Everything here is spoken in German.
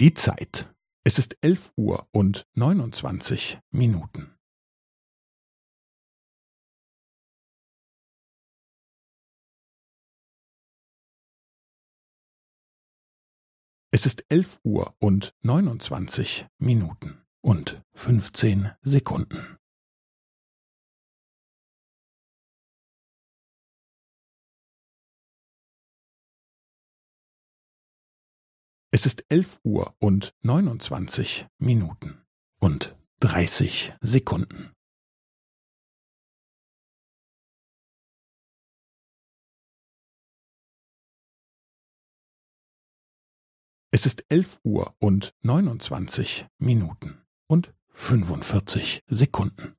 Die Zeit. Es ist elf Uhr und neunundzwanzig Minuten. Es ist elf Uhr und neunundzwanzig Minuten und fünfzehn Sekunden. Es ist elf Uhr und neunundzwanzig Minuten und dreißig Sekunden. Es ist elf Uhr und neunundzwanzig Minuten und fünfundvierzig Sekunden.